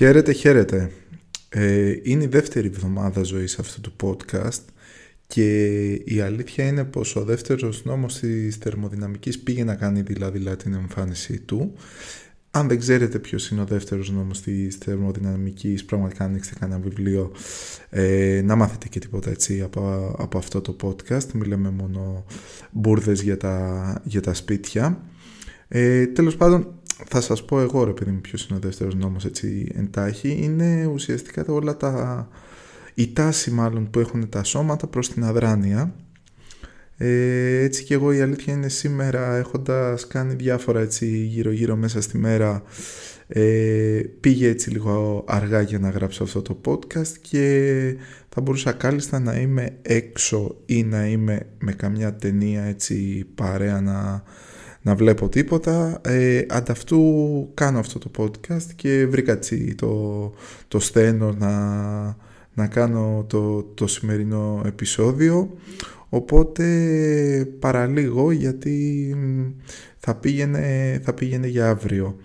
Χαίρετε, χαίρετε. Ε, είναι η δεύτερη εβδομάδα ζωής αυτού του podcast και η αλήθεια είναι πως ο δεύτερος νόμος της θερμοδυναμικής πήγε να κάνει δηλαδή την εμφάνισή του. Αν δεν ξέρετε ποιος είναι ο δεύτερος νόμος της θερμοδυναμικής, πραγματικά ανοίξτε κανένα βιβλίο ε, να μάθετε και τίποτα έτσι από, από αυτό το podcast. Μιλάμε μόνο μπουρδες για τα, για τα σπίτια. Ε, τέλος πάντων, θα σας πω εγώ ρε παιδί μου ποιος είναι ο δεύτερος νόμος έτσι εντάχει. Είναι ουσιαστικά όλα τα η τάση μάλλον που έχουν τα σώματα προς την αδράνεια. Ε, έτσι και εγώ η αλήθεια είναι σήμερα έχοντας κάνει διάφορα έτσι γύρω γύρω μέσα στη μέρα ε, πήγε έτσι λίγο αργά για να γράψω αυτό το podcast και θα μπορούσα κάλλιστα να είμαι έξω ή να είμαι με καμιά ταινία έτσι παρέα να να βλέπω τίποτα. Ε, ανταυτού κάνω αυτό το podcast και βρήκα τσι το, το στένο να, να κάνω το, το σημερινό επεισόδιο. Οπότε παραλίγο γιατί θα πήγαινε, θα πήγαινε για αύριο.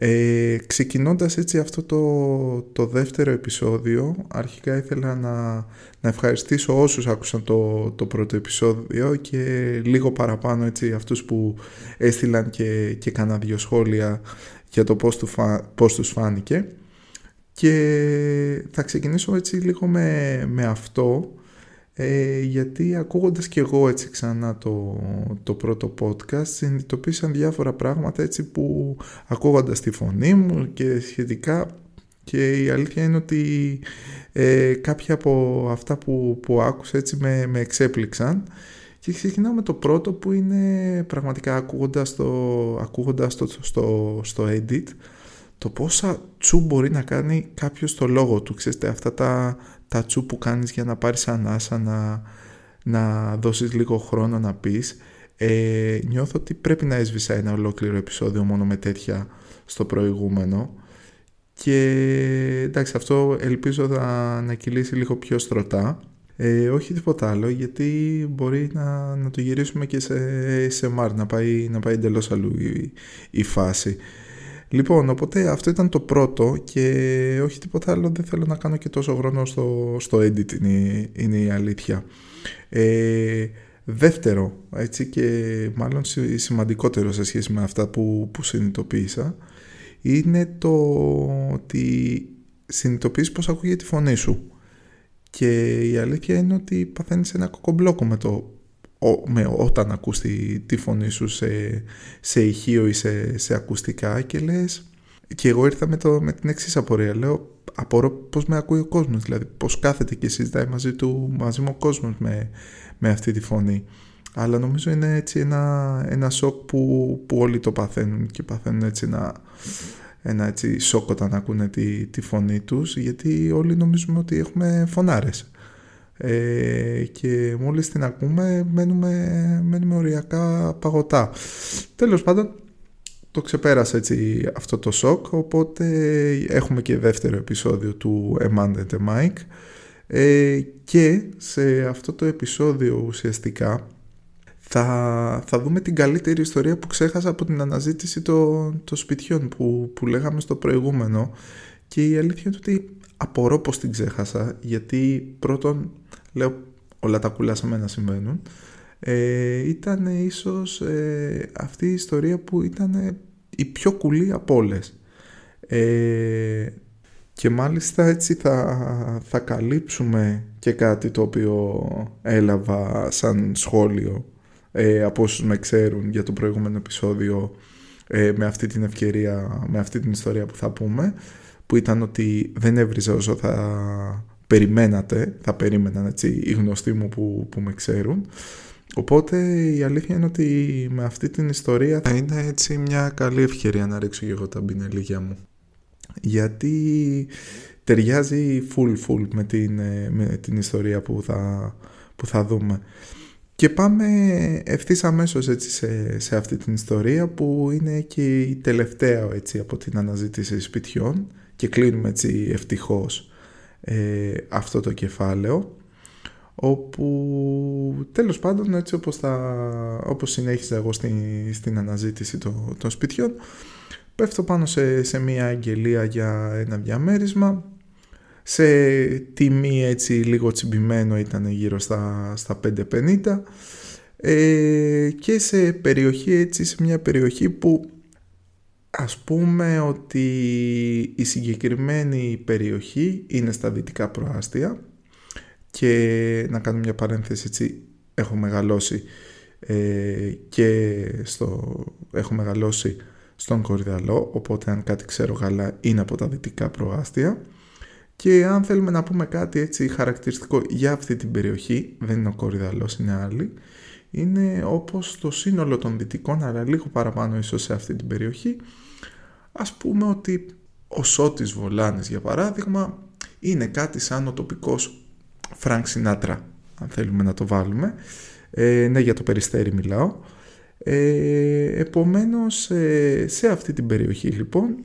Ε, ξεκινώντας έτσι αυτό το, το δεύτερο επεισόδιο αρχικά ήθελα να, να ευχαριστήσω όσους άκουσαν το, το πρώτο επεισόδιο και λίγο παραπάνω έτσι αυτούς που έστειλαν και, και κάνα δύο σχόλια για το πώς, του πώς τους φάνηκε. Και θα ξεκινήσω έτσι λίγο με, με αυτό ε, γιατί ακούγοντας και εγώ έτσι ξανά το, το πρώτο podcast συνειδητοποίησαν διάφορα πράγματα έτσι που ακούγοντας τη φωνή μου και σχετικά. Και η αλήθεια είναι ότι ε, κάποια από αυτά που, που άκουσα έτσι με, με εξέπληξαν. Και ξεκινάω με το πρώτο που είναι πραγματικά ακούγοντας το, ακούγοντας το στο, στο edit το πόσα τσου μπορεί να κάνει κάποιος το λόγο του. Ξέρετε αυτά τα, τα τσου που κάνεις για να πάρεις ανάσα, να, να δώσεις λίγο χρόνο να πεις. Ε, νιώθω ότι πρέπει να έσβησα ένα ολόκληρο επεισόδιο μόνο με τέτοια στο προηγούμενο. Και εντάξει αυτό ελπίζω να, να κυλήσει λίγο πιο στρωτά. Ε, όχι τίποτα άλλο γιατί μπορεί να, να το γυρίσουμε και σε, σε Μάρ να πάει, να πάει εντελώς αλλού η, η φάση. Λοιπόν, οπότε αυτό ήταν το πρώτο και όχι τίποτα άλλο δεν θέλω να κάνω και τόσο χρόνο στο, στο edit είναι, είναι η αλήθεια. Ε, δεύτερο, έτσι και μάλλον σημαντικότερο σε σχέση με αυτά που, που συνειδητοποίησα είναι το ότι συνειδητοποιείς πως ακούγεται τη φωνή σου. Και η αλήθεια είναι ότι παθαίνεις ένα κοκομπλόκο με το με, όταν ακούς τη, φωνή σου σε, σε ηχείο ή σε, σε ακουστικά και λες και εγώ ήρθα με, το, με την εξής απορία. Λέω απορώ πως με ακούει ο κόσμος. Δηλαδή πως κάθεται και συζητάει μαζί του μαζί μου ο κόσμος με, με αυτή τη φωνή. Αλλά νομίζω είναι έτσι ένα, ένα σοκ που, που όλοι το παθαίνουν και παθαίνουν έτσι ένα, ένα έτσι σοκ όταν ακούνε τη, τη φωνή τους γιατί όλοι νομίζουμε ότι έχουμε φωνάρες ε, και μόλις την ακούμε μένουμε, μένουμε οριακά παγωτά. Τέλος πάντων το ξεπέρασε έτσι αυτό το σοκ οπότε έχουμε και δεύτερο επεισόδιο του Amanda the Mike ε, και σε αυτό το επεισόδιο ουσιαστικά θα, θα δούμε την καλύτερη ιστορία που ξέχασα από την αναζήτηση των, των σπιτιών που, που λέγαμε στο προηγούμενο και η αλήθεια είναι ότι απορώ πως την ξέχασα γιατί πρώτον λέω όλα τα κουλά σε μένα συμβαίνουν. Ε, ήταν ίσως ε, αυτή η ιστορία που ήταν η πιο κουλή από όλες. Ε, και μάλιστα έτσι θα, θα καλύψουμε και κάτι το οποίο έλαβα σαν σχόλιο ε, από όσους με ξέρουν για το προηγούμενο επεισόδιο ε, με αυτή την ευκαιρία, με αυτή την ιστορία που θα πούμε που ήταν ότι δεν έβριζε όσο θα περιμένατε, θα περίμεναν έτσι οι γνωστοί μου που, που με ξέρουν. Οπότε η αλήθεια είναι ότι με αυτή την ιστορία θα είναι έτσι μια καλή ευκαιρία να ρίξω και εγώ τα μπινελίγια μου. Γιατί ταιριάζει full full με την, με την ιστορία που θα, που θα δούμε. Και πάμε ευθύς αμέσως έτσι σε, σε αυτή την ιστορία που είναι και η τελευταία έτσι από την αναζήτηση σπιτιών και κλείνουμε έτσι ευτυχώς ε, αυτό το κεφάλαιο όπου τέλος πάντων έτσι όπως, θα, όπως συνέχιζα εγώ στην, στην αναζήτηση των, των σπιτιών Πέφτω πάνω σε, σε μια αγγελία για ένα διαμέρισμα. Σε τιμή έτσι λίγο τσιμπημένο ήταν γύρω στα, στα 5.50 ε, και σε περιοχή έτσι σε μια περιοχή που ας πούμε ότι η συγκεκριμένη περιοχή είναι στα δυτικά προάστια και να κάνω μια παρένθεση έτσι έχω μεγαλώσει ε, και στο, έχω μεγαλώσει στον Κορυδαλό οπότε αν κάτι ξέρω γαλά είναι από τα δυτικά προάστια. Και αν θέλουμε να πούμε κάτι έτσι χαρακτηριστικό για αυτή την περιοχή δεν είναι ο Κορυδαλλός είναι άλλη είναι όπως το σύνολο των δυτικών αλλά λίγο παραπάνω ίσως σε αυτή την περιοχή. Ας πούμε ότι ο Σώτης Βολάνης για παράδειγμα είναι κάτι σαν ο τοπικός Φρανκ Σινάτρα αν θέλουμε να το βάλουμε. Ε, ναι για το Περιστέρι μιλάω. Ε, επομένως ε, σε αυτή την περιοχή λοιπόν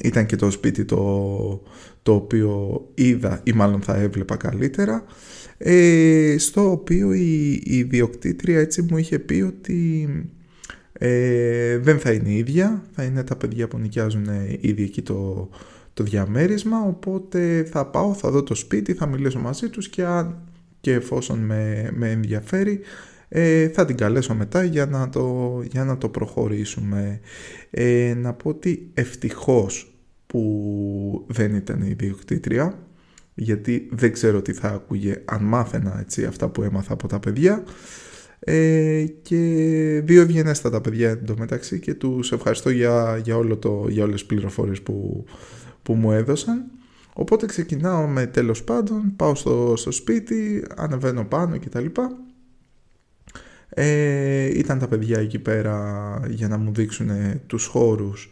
ήταν και το σπίτι το, το οποίο είδα ή μάλλον θα έβλεπα καλύτερα ε, στο οποίο η, η ιδιοκτήτρια έτσι μου είχε πει ότι ε, δεν θα είναι ίδια, θα είναι τα παιδιά που νοικιάζουν ήδη εκεί το, το διαμέρισμα οπότε θα πάω, θα δω το σπίτι, θα μιλήσω μαζί τους και αν και εφόσον με, με ενδιαφέρει ε, θα την καλέσω μετά για να το, για να το προχωρήσουμε. Ε, να πω ότι ευτυχώς που δεν ήταν η ιδιοκτήτρια γιατί δεν ξέρω τι θα άκουγε αν μάθαινα έτσι, αυτά που έμαθα από τα παιδιά. Ε, και δύο ευγενέστατα παιδιά εντωμεταξύ και τους ευχαριστώ για, για, όλο το, για όλες τις πληροφορίες που, που μου έδωσαν. Οπότε ξεκινάω με τέλος πάντων πάω στο, στο σπίτι ανεβαίνω πάνω κτλ ε, ήταν τα παιδιά εκεί πέρα για να μου δείξουν τους χώρους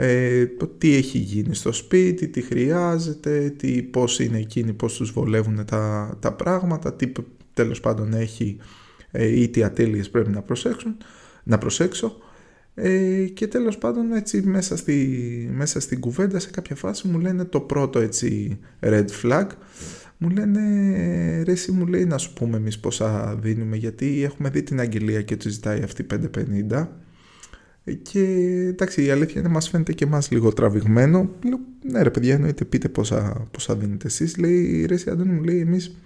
ε, τι έχει γίνει στο σπίτι, τι χρειάζεται, τι, πώς είναι εκείνοι, πώς τους βολεύουν τα, τα πράγματα, τι τέλος πάντων έχει ε, ή τι ατέλειες πρέπει να, προσέξουν, να προσέξω. Ε, και τέλος πάντων έτσι μέσα, στη, μέσα στην κουβέντα σε κάποια φάση μου λένε το πρώτο έτσι red flag μου λένε ρε εσύ μου λέει να σου πούμε εμείς πόσα δίνουμε γιατί έχουμε δει την αγγελία και τους ζητάει αυτή 550 και εντάξει η αλήθεια είναι μας φαίνεται και εμάς λίγο τραβηγμένο. Λέω ναι ρε παιδιά εννοείται πείτε πόσα, πόσα δίνετε εσείς λέει ρε εσύ Αντώνη μου λέει εμείς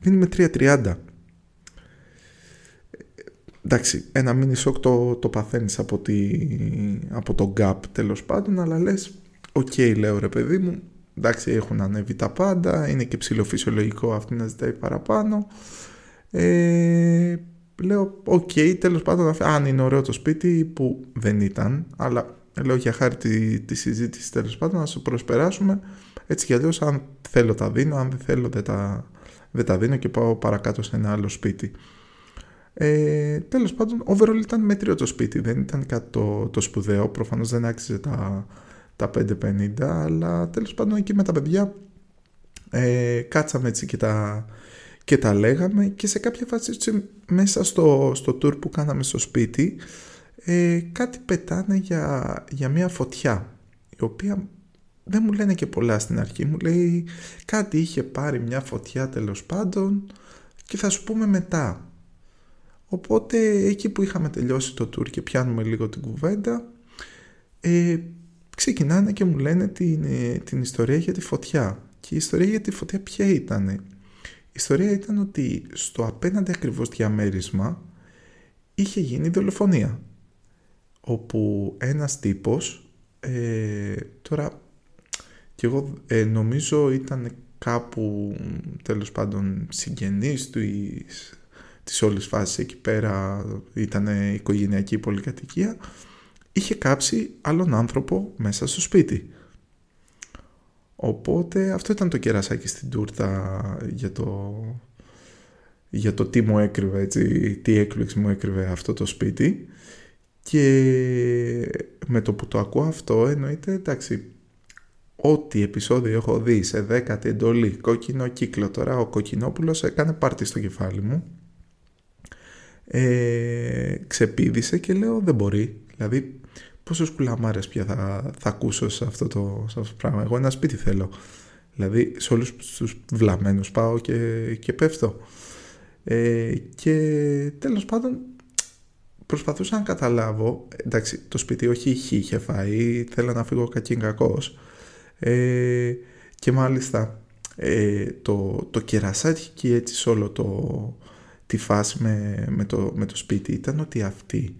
δίνουμε 3.30 εντάξει ένα mini σοκ το, το παθαίνεις από, τη, από το gap τέλος πάντων αλλά λες okay, λέω ρε παιδί μου εντάξει έχουν ανέβει τα πάντα είναι και ψιλοφυσιολογικό αυτή να ζητάει παραπάνω. Ε, λέω okay, τέλος πάντων αν είναι ωραίο το σπίτι που δεν ήταν αλλά λέω για χάρη τη, τη συζήτηση τέλος πάντων να το προσπεράσουμε. Έτσι κι αλλιώς αν θέλω τα δίνω αν δεν θέλω δεν τα, δεν τα δίνω και πάω παρακάτω σε ένα άλλο σπίτι. Ε, τέλος πάντων overall ήταν μέτριο το σπίτι δεν ήταν κάτι το, το σπουδαίο. Προφανώς δεν άξιζε τα, τα 5.50 αλλά τέλος πάντων εκεί με τα παιδιά ε, κάτσαμε έτσι και τα, και τα λέγαμε και σε κάποια φάση έτσι, μέσα στο, στο tour που κάναμε στο σπίτι ε, κάτι πετάνε για, για μια φωτιά η οποία δεν μου λένε και πολλά στην αρχή μου λέει κάτι είχε πάρει μια φωτιά τέλος πάντων και θα σου πούμε μετά οπότε εκεί που είχαμε τελειώσει το tour και πιάνουμε λίγο την κουβέντα ε, ξεκινάνε και μου λένε την, ε, την ιστορία για τη φωτιά. Και η ιστορία για τη φωτιά ποια ήταν. Η ιστορία ήταν ότι στο απέναντι ακριβώς διαμέρισμα είχε γίνει δολοφονία. Όπου ένας τύπος, ε, τώρα και εγώ ε, νομίζω ήταν κάπου τέλος πάντων συγγενής του της όλης φάσης εκεί πέρα ήταν οικογενειακή πολυκατοικία είχε κάψει άλλον άνθρωπο μέσα στο σπίτι. Οπότε αυτό ήταν το κερασάκι στην τούρτα για το, για το τι μου έκρυβε, έτσι, τι έκπληξη μου έκρυβε αυτό το σπίτι. Και με το που το ακούω αυτό εννοείται εντάξει ό,τι επεισόδιο έχω δει σε δέκατη εντολή κόκκινο κύκλο τώρα ο Κοκκινόπουλος έκανε πάρτι στο κεφάλι μου ε, ξεπίδησε και λέω δεν μπορεί δηλαδή πόσε κουλαμάρες πια θα, θα ακούσω σε αυτό, το, σε αυτό το πράγμα. Εγώ ένα σπίτι θέλω. Δηλαδή σε όλους τους βλαμμένους πάω και, και πέφτω. Ε, και τέλος πάντων προσπαθούσα να καταλάβω, εντάξει το σπίτι όχι είχε, είχε φάει, θέλω να φύγω κακήν κακός ε, και μάλιστα ε, το, το κερασάκι και έτσι σε όλο το, τη φάση με, με, το, με το σπίτι ήταν ότι αυτή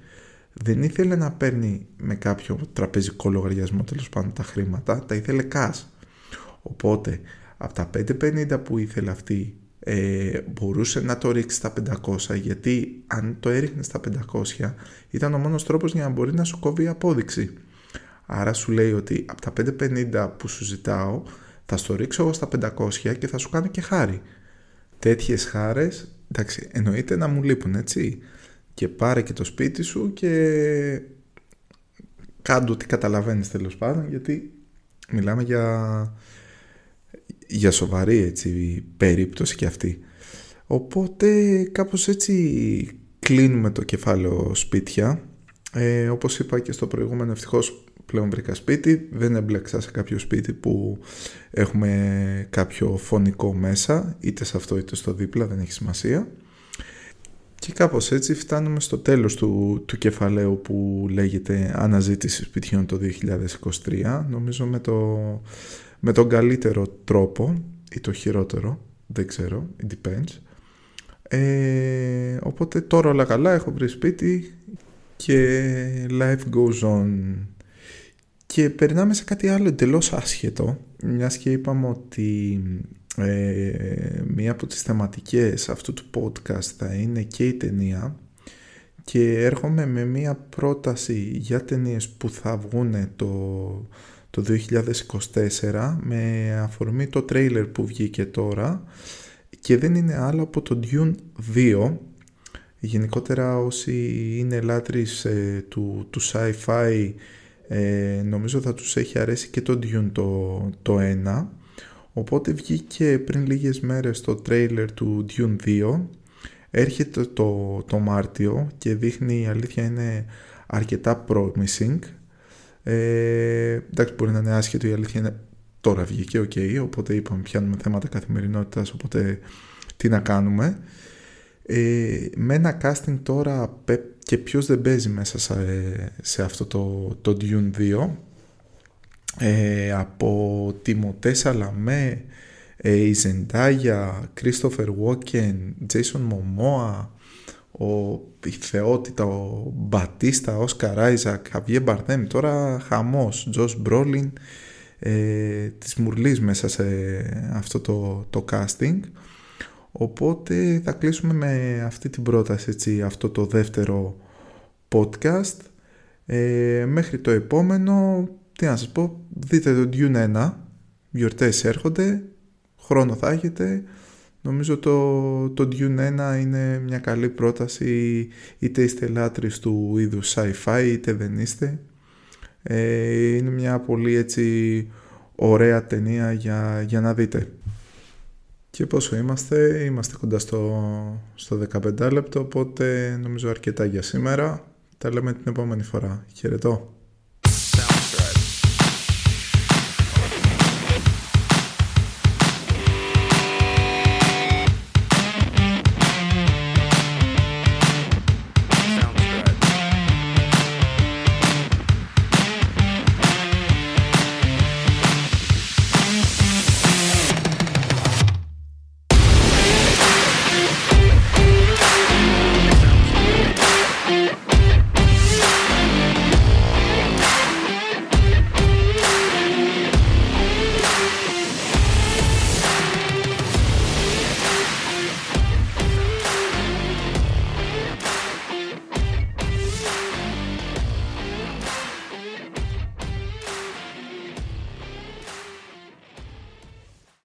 δεν ήθελε να παίρνει με κάποιο τραπεζικό λογαριασμό τέλος πάντων τα χρήματα, τα ήθελε cash. Οπότε από τα 550 που ήθελε αυτή ε, μπορούσε να το ρίξει στα 500 γιατί αν το έριχνε στα 500 ήταν ο μόνος τρόπος για να μπορεί να σου κόβει η απόδειξη. Άρα σου λέει ότι από τα 550 που σου ζητάω θα στο ρίξω εγώ στα 500 και θα σου κάνω και χάρη. Τέτοιες χάρες, εντάξει, εννοείται να μου λείπουν, έτσι. Και πάρε και το σπίτι σου και κάντου τι καταλαβαίνεις τέλος πάντων, γιατί μιλάμε για, για σοβαρή έτσι, περίπτωση και αυτή. Οπότε κάπως έτσι κλείνουμε το κεφάλαιο σπίτια. Ε, όπως είπα και στο προηγούμενο ευτυχώς πλέον βρήκα σπίτι, δεν έμπλεξα σε κάποιο σπίτι που έχουμε κάποιο φωνικό μέσα, είτε σε αυτό είτε στο δίπλα, δεν έχει σημασία. Και κάπως έτσι φτάνουμε στο τέλος του, του κεφαλαίου που λέγεται «Αναζήτηση σπιτιών το 2023». Νομίζω με, το, με τον καλύτερο τρόπο ή το χειρότερο, δεν ξέρω, it depends. Ε, οπότε τώρα όλα καλά, έχω βρει σπίτι και life goes on. Και περνάμε σε κάτι άλλο εντελώς άσχετο, μιας και είπαμε ότι ε, μία από τις θεματικές αυτού του podcast θα είναι και η ταινία. Και έρχομαι με μία πρόταση για ταινίες που θα βγουν το, το 2024 με αφορμή το τρέιλερ που βγήκε τώρα. Και δεν είναι άλλο από το Dune 2 γενικότερα όσοι είναι λάτρεις ε, του, του sci-fi ε, νομίζω θα τους έχει αρέσει και το Dune το, το 1 οπότε βγήκε πριν λίγες μέρες το τρέιλερ του Dune 2 έρχεται το, το Μάρτιο και δείχνει η αλήθεια είναι αρκετά promising. Ε, εντάξει μπορεί να είναι άσχετο η αλήθεια είναι τώρα βγήκε okay, οπότε είπαμε πιάνουμε θέματα καθημερινότητας οπότε τι να κάνουμε. Ε, με ένα casting τώρα και ποιος δεν παίζει μέσα σε, αυτό το, το Dune 2 ε, από Τιμωτέ Σαλαμέ ε, η Ζεντάγια, Κρίστοφερ Βόκεν, Τζέισον Μομόα ο, η θεότητα, ο Μπατίστα, ο Άιζακ, Χαβιέ Μπαρδέμ, τώρα χαμός, Τζος Μπρόλιν ε, της Μουρλής μέσα σε αυτό το, το casting Οπότε θα κλείσουμε με αυτή την πρόταση, έτσι, αυτό το δεύτερο podcast. Ε, μέχρι το επόμενο, τι να σας πω, δείτε το Dune 1, γιορτές έρχονται, χρόνο θα έχετε. Νομίζω το, το Dune 1 είναι μια καλή πρόταση, είτε είστε λάτρεις του είδους sci-fi, είτε δεν είστε. Ε, είναι μια πολύ έτσι ωραία ταινία για, για να δείτε. Και πόσο είμαστε, είμαστε κοντά στο, στο 15 λεπτό, οπότε νομίζω αρκετά για σήμερα. Τα λέμε την επόμενη φορά. Χαιρετώ.